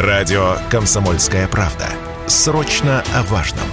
Радио «Комсомольская правда». Срочно о важном.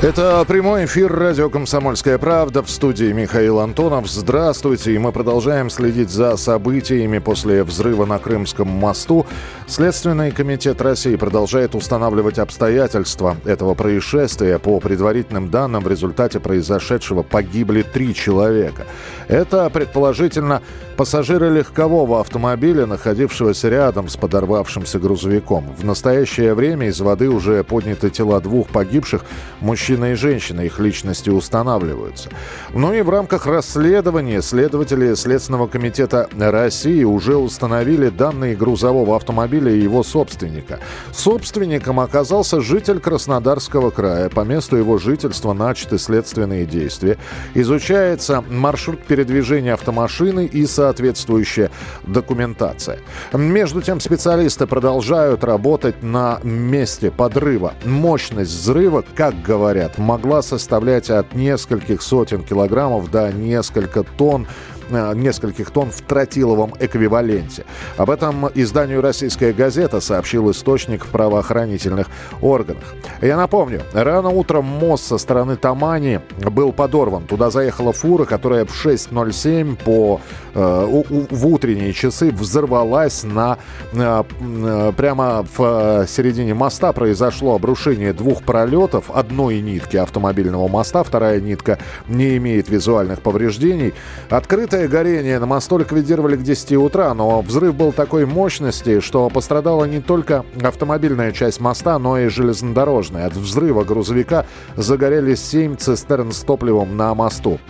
Это прямой эфир радио «Комсомольская правда» в студии Михаил Антонов. Здравствуйте, и мы продолжаем следить за событиями после взрыва на Крымском мосту. Следственный комитет России продолжает устанавливать обстоятельства этого происшествия. По предварительным данным, в результате произошедшего погибли три человека. Это, предположительно, пассажиры легкового автомобиля, находившегося рядом с подорвавшимся грузовиком. В настоящее время из воды уже подняты тела двух погибших, мужчина и женщина. Их личности устанавливаются. Ну и в рамках расследования следователи Следственного комитета России уже установили данные грузового автомобиля и его собственника. Собственником оказался житель Краснодарского края. По месту его жительства начаты следственные действия. Изучается маршрут передвижения автомашины и соответствующая документация. Между тем, специалисты продолжают работать на месте подрыва. Мощность взрыва, как говорят, могла составлять от нескольких сотен килограммов до несколько тонн нескольких тонн в тротиловом эквиваленте. Об этом изданию «Российская газета» сообщил источник в правоохранительных органах. Я напомню, рано утром мост со стороны Тамани был подорван. Туда заехала фура, которая в 6.07 по, э, у, в утренние часы взорвалась на, э, э прямо в середине моста. Произошло обрушение двух пролетов одной нитки автомобильного моста. Вторая нитка не имеет визуальных повреждений. Открыто Открытое горение на мосту ликвидировали к 10 утра, но взрыв был такой мощности, что пострадала не только автомобильная часть моста, но и железнодорожная. От взрыва грузовика загорелись 7 цистерн с топливом на мосту.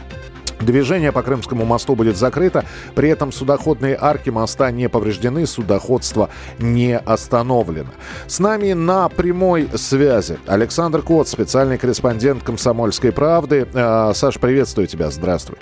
Движение по Крымскому мосту будет закрыто, при этом судоходные арки моста не повреждены, судоходство не остановлено. С нами на прямой связи Александр Кот, специальный корреспондент «Комсомольской правды». Э, Саш, приветствую тебя, здравствуй.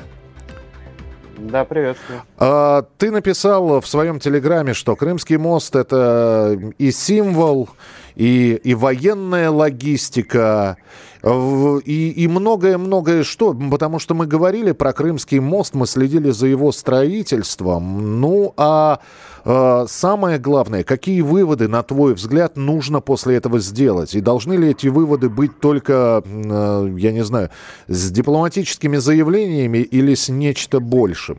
Да, приветствую. А, ты написал в своем телеграме, что Крымский мост это и символ, и, и военная логистика, и, и многое-многое что, потому что мы говорили про Крымский мост, мы следили за его строительством. Ну, а э, самое главное, какие выводы, на твой взгляд, нужно после этого сделать? И должны ли эти выводы быть только, э, я не знаю, с дипломатическими заявлениями или с нечто большим?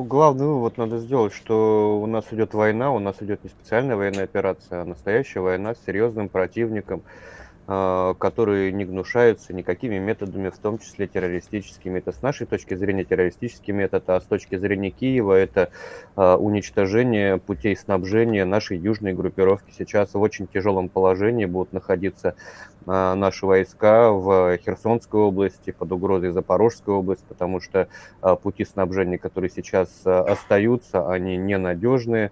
Ну, главный вывод надо сделать, что у нас идет война, у нас идет не специальная военная операция, а настоящая война с серьезным противником, а, которые не гнушаются никакими методами, в том числе террористическими. Это с нашей точки зрения террористический метод, а с точки зрения Киева это а, уничтожение путей снабжения нашей южной группировки. Сейчас в очень тяжелом положении будут находиться наши войска в Херсонской области, под угрозой Запорожской области, потому что пути снабжения, которые сейчас остаются, они ненадежные,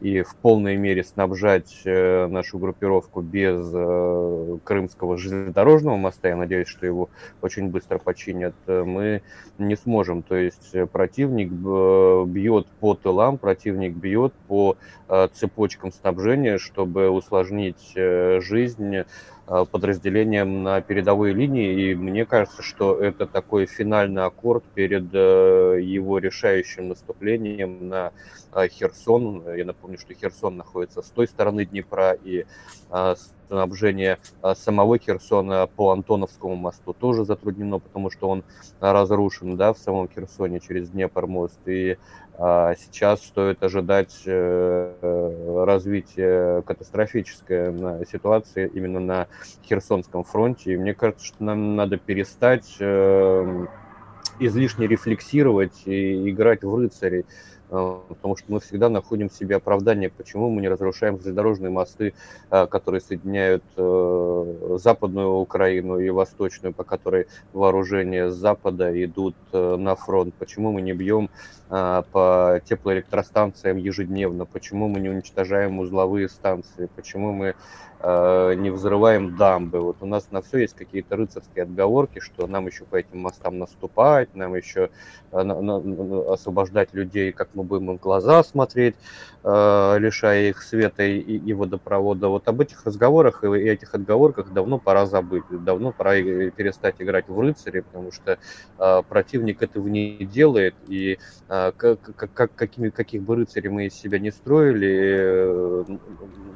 и в полной мере снабжать э, нашу группировку без э, Крымского железнодорожного моста, я надеюсь, что его очень быстро починят, э, мы не сможем. То есть противник бьет по тылам, противник бьет по цепочкам снабжения, чтобы усложнить жизнь подразделениям на передовой линии. И мне кажется, что это такой финальный аккорд перед его решающим наступлением на Херсон. Я напомню, что Херсон находится с той стороны Днепра, и снабжение а, самого Херсона по Антоновскому мосту тоже затруднено, потому что он разрушен да, в самом Херсоне через Днепр мост. И а, сейчас стоит ожидать э, развития катастрофической ситуации именно на Херсонском фронте. И мне кажется, что нам надо перестать э, излишне рефлексировать и играть в рыцарей. Э, потому что мы всегда находим в себе оправдание, почему мы не разрушаем железнодорожные мосты, э, которые соединяют э, западную Украину и восточную, по которой вооружения с запада идут на фронт, почему мы не бьем по теплоэлектростанциям ежедневно, почему мы не уничтожаем узловые станции, почему мы не взрываем дамбы. Вот у нас на все есть какие-то рыцарские отговорки, что нам еще по этим мостам наступать, нам еще э, освобождать людей, как мы будем им глаза смотреть. э, лишая их света и, и водопровода. Вот об этих разговорах и этих отговорках давно пора забыть, давно пора перестать играть в рыцари, потому что э, противник этого не делает, и э, как, как, какими, каких бы рыцарей мы из себя не строили,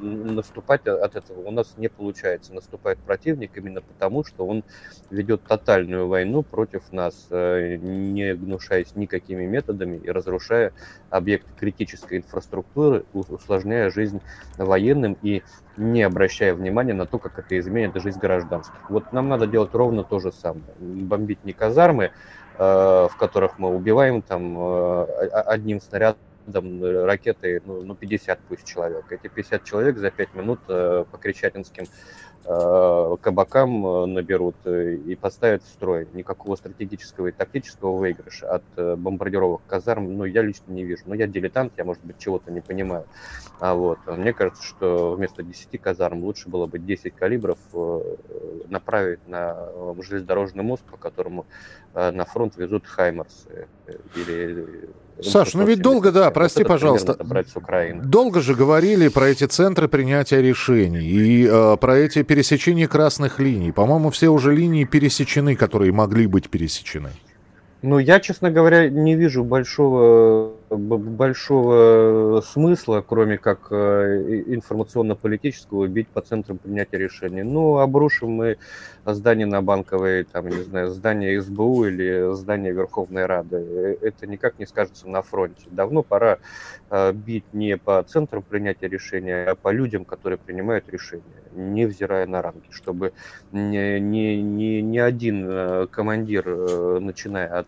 наступать от этого у нас не получается. Наступает противник именно потому, что он ведет тотальную войну против нас, не гнушаясь никакими методами и разрушая объекты критической инфраструктуры, усложняя жизнь военным и не обращая внимания на то, как это изменит жизнь гражданских. Вот нам надо делать ровно то же самое. Бомбить не казармы, э, в которых мы убиваем там э, одним снарядом ракеты, ну, ну 50 пусть человек. Эти 50 человек за 5 минут э, по Крещатинским Э, кабакам э, наберут э, и поставят в строй. Никакого стратегического и тактического выигрыша от бомбардировок казарм, ну, я лично не вижу. Но ну, я дилетант, я, может быть, чего-то не понимаю. А вот, мне кажется, что вместо 10 казарм лучше было бы 10 калибров направить на железнодорожный мост, по которому на фронт везут Хаймерс или Саш, ну ведь долго, да, прости, пожалуйста, долго же говорили про эти центры принятия решений и э, про эти пересечения красных линий. По-моему, все уже линии пересечены, которые могли быть пересечены. Ну, я, честно говоря, не вижу большого, большого смысла, кроме как э, информационно-политического, бить по центрам принятия решений. Ну, обрушим мы здание на Банковой, там, не знаю, здание СБУ или здание Верховной Рады. Э, это никак не скажется на фронте. Давно пора э, бить не по центрам принятия решения, а по людям, которые принимают решения, невзирая на ранги, чтобы ни, ни, ни, ни один командир, начиная от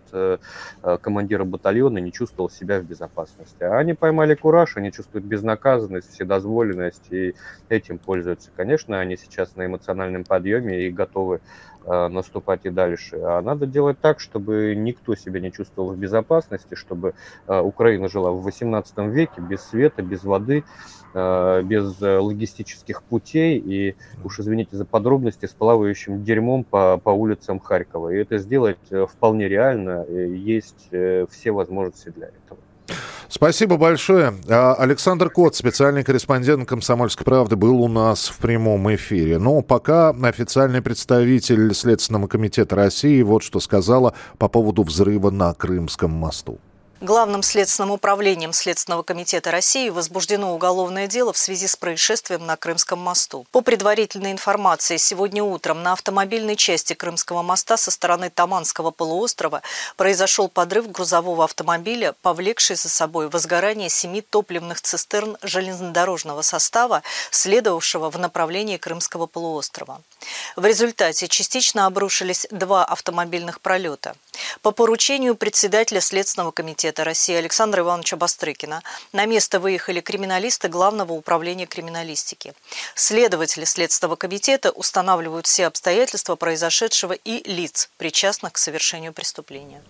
Э, командира батальона не чувствовал себя в безопасности. А они поймали кураж, они чувствуют безнаказанность, вседозволенность и этим пользуются. Конечно, они сейчас на эмоциональном подъеме и готовы наступать и дальше. А надо делать так, чтобы никто себя не чувствовал в безопасности, чтобы э, Украина жила в 18 веке без света, без воды, Э, без э, логистических путей и, уж извините за подробности, с плавающим дерьмом по, по улицам Харькова. И это сделать э, вполне реально, есть все возможности для этого. Спасибо большое. А, Александр Кот, специальный корреспондент «Комсомольской правды», был у нас в прямом эфире. Но пока официальный представитель Следственного комитета России вот что сказала по поводу взрыва на Крымском мосту. Главным следственным управлением Следственного комитета России возбуждено уголовное дело в связи с происшествием на Крымском мосту. По предварительной информации, сегодня утром на автомобильной части Крымского моста со стороны Таманского полуострова произошел подрыв грузового автомобиля, повлекший за собой возгорание семи топливных цистерн железнодорожного состава, следовавшего в направлении Крымского полуострова. В результате частично обрушились два автомобильных пролета. По поручению председателя Следственного комитета России Александра Ивановича Бастрыкина на место выехали криминалисты Главного управления криминалистики. Следователи Следственного комитета устанавливают все обстоятельства произошедшего и лиц, причастных к совершению преступления.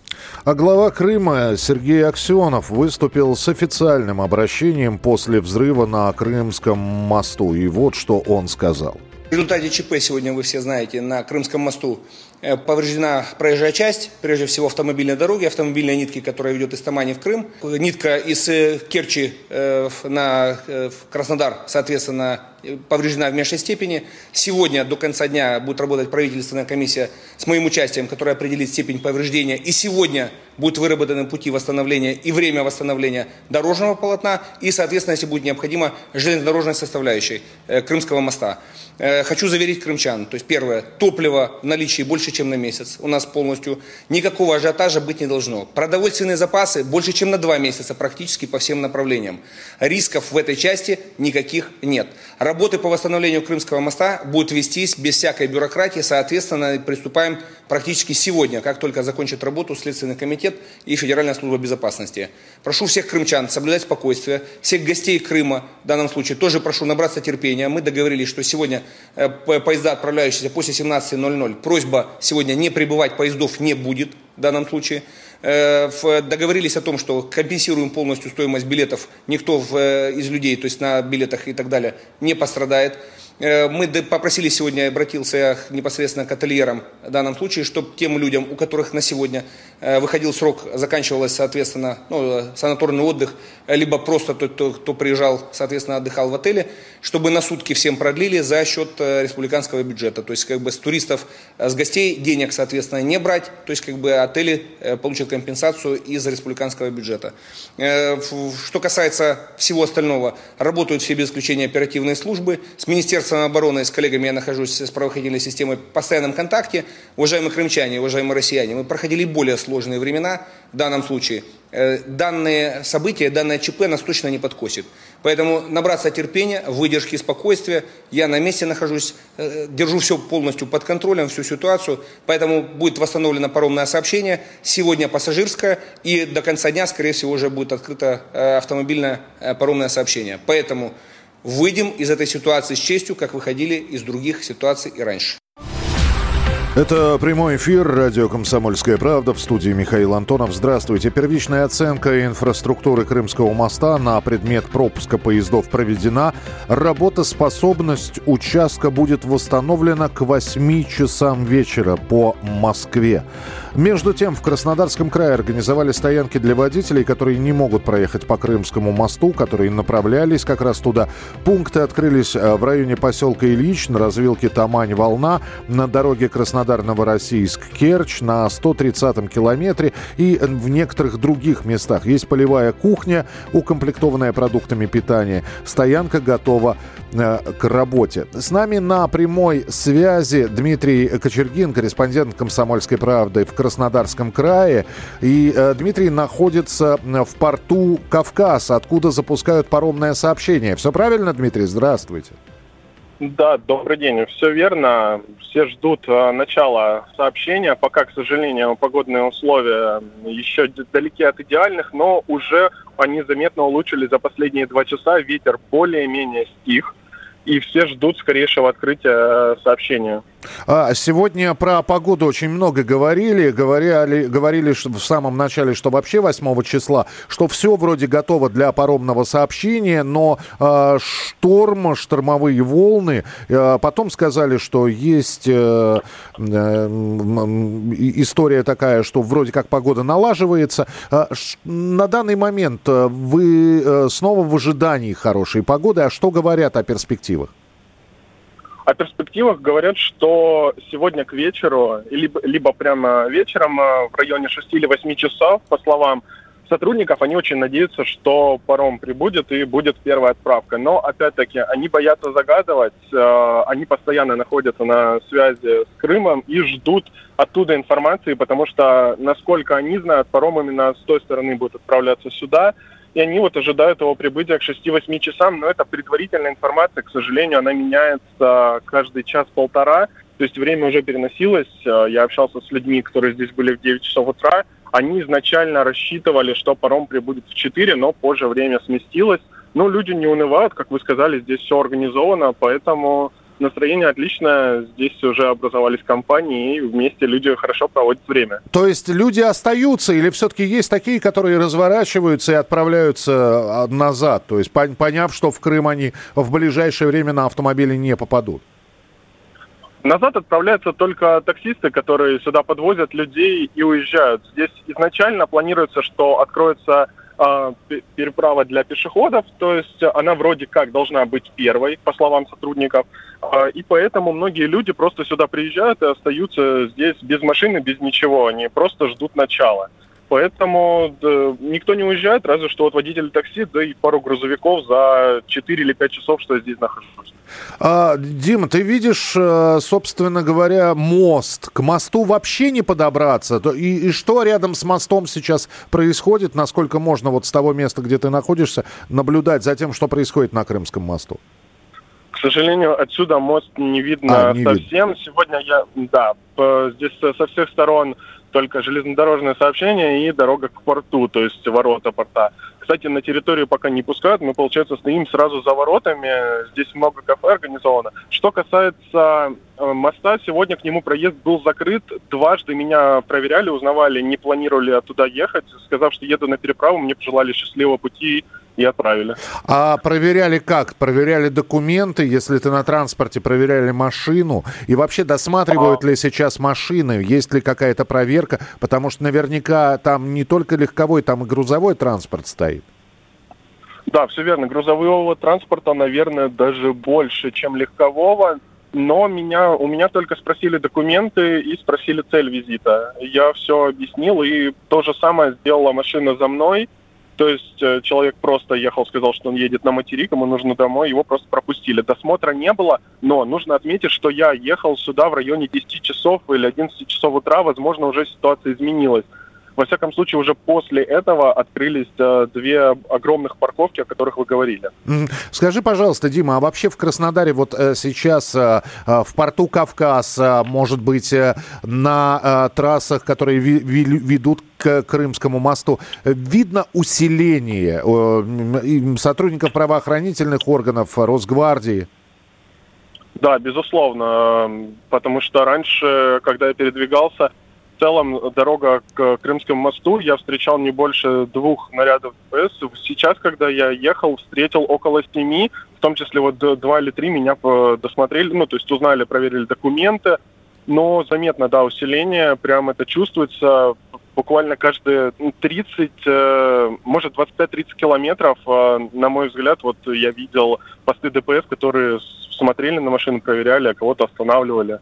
А глава Крыма Сергей Аксенов выступил с официальным обращением после взрыва на Крымском мосту. И вот что он сказал. В результате ЧП сегодня, вы все знаете, на Крымском мосту повреждена проезжая часть, прежде всего автомобильной дороги, автомобильной нитки, которая ведет из Тамани в Крым. Нитка из э, Керчи э, на Краснодар, соответственно, повреждена в меньшей степени. Сегодня до конца дня будет работать правительственная комиссия с моим участием, которая определит степень повреждения. И сегодня будут выработаны пути восстановления и время восстановления дорожного полотна и, соответственно, если будет необходимо, железнодорожной составляющей Крымского моста. Хочу заверить крымчан, то есть первое, топливо в наличии больше, чем на месяц. У нас полностью никакого ажиотажа быть не должно. Продовольственные запасы больше, чем на два месяца практически по всем направлениям. Рисков в этой части никаких нет. Работы по восстановлению Крымского моста будут вестись без всякой бюрократии. Соответственно, приступаем практически сегодня, как только закончит работу Следственный комитет и Федеральная служба безопасности. Прошу всех крымчан соблюдать спокойствие, всех гостей Крыма в данном случае тоже прошу набраться терпения. Мы договорились, что сегодня э, поезда, отправляющиеся после 17.00, просьба сегодня не прибывать поездов не будет в данном случае. Э, договорились о том, что компенсируем полностью стоимость билетов, никто э, из людей, то есть на билетах и так далее, не пострадает. Э, мы попросили сегодня, обратился непосредственно к ательерам в данном случае, чтобы тем людям, у которых на сегодня выходил срок, заканчивалось, соответственно, ну, санаторный отдых, либо просто тот, кто приезжал, соответственно, отдыхал в отеле, чтобы на сутки всем продлили за счет э, республиканского бюджета. То есть, как бы с туристов, с гостей денег, соответственно, не брать. То есть, как бы отели получат компенсацию из республиканского бюджета. Что касается всего остального, работают все без исключения оперативные службы. С Министерством обороны, с коллегами я нахожусь с правоохранительной системой в постоянном контакте. Уважаемые крымчане, уважаемые россияне, мы проходили более сложные времена в данном случае. Э, данные события, данное ЧП нас точно не подкосит. Поэтому набраться терпения, выдержки, спокойствия. Я на месте нахожусь, э, держу все полностью под контролем, всю ситуацию. Поэтому будет восстановлено паромное сообщение. Сегодня пассажирское. И до конца дня, скорее всего, уже будет открыто э, автомобильное паромное сообщение. Поэтому выйдем из этой ситуации с честью, как выходили из других ситуаций и раньше. Это прямой эфир радио «Комсомольская правда» в студии Михаил Антонов. Здравствуйте. Первичная оценка инфраструктуры Крымского моста на предмет пропуска поездов проведена. Работоспособность участка будет восстановлена к 8 часам вечера по Москве. Между тем, в Краснодарском крае организовали стоянки для водителей, которые не могут проехать по Крымскому мосту, которые направлялись как раз туда. Пункты открылись э, в районе поселка Ильич, на развилке Тамань-Волна, на дороге Краснодар-Новороссийск-Керчь, на 130-м километре и в некоторых других местах. Есть полевая кухня, укомплектованная продуктами питания. Стоянка готова э, к работе. С нами на прямой связи Дмитрий Кочергин, корреспондент «Комсомольской правды» в Краснодарском крае. И э, Дмитрий находится в порту Кавказ, откуда запускают паромное сообщение. Все правильно, Дмитрий? Здравствуйте. Да, добрый день. Все верно. Все ждут э, начала сообщения. Пока, к сожалению, погодные условия еще далеки от идеальных, но уже они заметно улучшили за последние два часа. Ветер более-менее стих и все ждут скорейшего открытия э, сообщения. А, сегодня про погоду очень много говорили. Говорили, говорили что в самом начале, что вообще 8 числа, что все вроде готово для паромного сообщения, но э, шторм, штормовые волны. Э, потом сказали, что есть э, э, история такая, что вроде как погода налаживается. Э, на данный момент э, вы э, снова в ожидании хорошей погоды. А что говорят о перспективе? Перспективах? О перспективах говорят, что сегодня к вечеру, либо, либо прямо вечером, э, в районе 6 или 8 часов, по словам сотрудников, они очень надеются, что паром прибудет и будет первая отправка. Но, опять-таки, они боятся загадывать, э, они постоянно находятся на связи с Крымом и ждут оттуда информации, потому что, насколько они знают, паром именно с той стороны будет отправляться сюда – и они вот ожидают его прибытия к 6-8 часам, но это предварительная информация, к сожалению, она меняется каждый час-полтора, то есть время уже переносилось, я общался с людьми, которые здесь были в 9 часов утра, они изначально рассчитывали, что паром прибудет в 4, но позже время сместилось, но люди не унывают, как вы сказали, здесь все организовано, поэтому настроение отличное, здесь уже образовались компании, и вместе люди хорошо проводят время. То есть люди остаются или все-таки есть такие, которые разворачиваются и отправляются а, назад, то есть поняв, что в Крым они в ближайшее время на автомобиле не попадут? Назад отправляются только таксисты, которые сюда подвозят людей и уезжают. Здесь изначально планируется, что откроется переправа для пешеходов, то есть она вроде как должна быть первой, по словам сотрудников. А, и поэтому многие люди просто сюда приезжают и остаются здесь без машины, без ничего. Они просто ждут начала. Поэтому да, никто не уезжает, разве что вот водитель такси, да и пару грузовиков за 4 или 5 часов, что я здесь нахожусь. А, Дима, ты видишь, э, собственно говоря, мост. К мосту вообще не подобраться. И, и что рядом с мостом сейчас происходит? Насколько можно вот с того места, где ты находишься, наблюдать за тем, что происходит на Крымском мосту? сожалению, отсюда мост не видно а, не совсем. Видно. Сегодня я, да, здесь со всех сторон только железнодорожное сообщение и дорога к порту, то есть ворота порта. Кстати, на территорию пока не пускают, мы, получается, стоим сразу за воротами, здесь много кафе организовано. Что касается моста. Сегодня к нему проезд был закрыт. Дважды меня проверяли, узнавали, не планировали я туда ехать. Сказав, что еду на переправу, мне пожелали счастливого пути и отправили. А проверяли как? Проверяли документы, если ты на транспорте, проверяли машину? И вообще досматривают а... ли сейчас машины? Есть ли какая-то проверка? Потому что наверняка там не только легковой, там и грузовой транспорт стоит. Да, все верно. Грузового транспорта, наверное, даже больше, чем легкового. Но меня, у меня только спросили документы и спросили цель визита. Я все объяснил, и то же самое сделала машина за мной – то есть э, человек просто ехал, сказал, что он едет на материк, ему нужно домой, его просто пропустили. Досмотра не было, но нужно отметить, что я ехал сюда в районе 10 часов или 11 часов утра, возможно, уже ситуация изменилась. Во всяком случае, уже после этого открылись э, две огромных парковки, о которых вы говорили. Скажи, пожалуйста, Дима, а вообще в Краснодаре вот э, сейчас э, в порту Кавказ, может быть, на трассах, которые ведут к Крымскому мосту. Видно усиление сотрудников правоохранительных органов, Росгвардии? Да, безусловно, потому что раньше, когда я передвигался, целом дорога к Крымскому мосту я встречал не больше двух нарядов ДПС. Сейчас, когда я ехал, встретил около семи, в том числе вот два или три меня досмотрели, ну, то есть узнали, проверили документы, но заметно, да, усиление, прям это чувствуется буквально каждые 30, ну, э, может 25-30 километров, э, на мой взгляд, вот я видел посты ДПС, которые смотрели на машины, проверяли, а кого-то останавливали.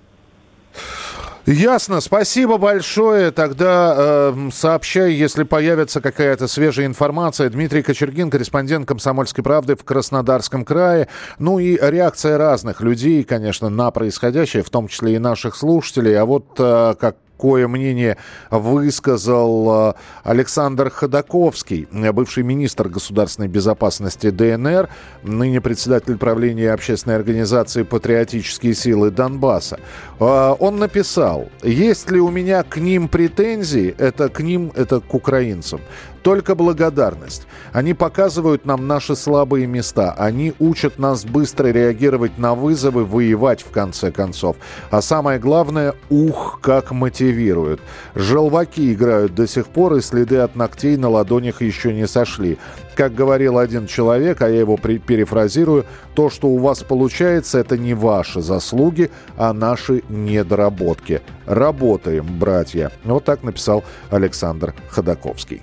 Ясно, спасибо большое. Тогда э, сообщай, если появится какая-то свежая информация. Дмитрий Кочергин, корреспондент «Комсомольской правды» в Краснодарском крае. Ну и реакция разных людей, конечно, на происходящее, в том числе и наших слушателей. А вот э, как Такое мнение высказал э, Александр Ходаковский, бывший министр государственной безопасности ДНР, ныне председатель правления общественной организации «Патриотические силы Донбасса». Э, он написал, есть ли у меня к ним претензии, это к ним, это к украинцам только благодарность. Они показывают нам наши слабые места. Они учат нас быстро реагировать на вызовы, воевать в конце концов. А самое главное, ух, как мотивируют. Желваки играют до сих пор, и следы от ногтей на ладонях еще не сошли. Как говорил один человек, а я его перефразирую, то, что у вас получается, это не ваши заслуги, а наши недоработки. Работаем, братья. Вот так написал Александр Ходаковский.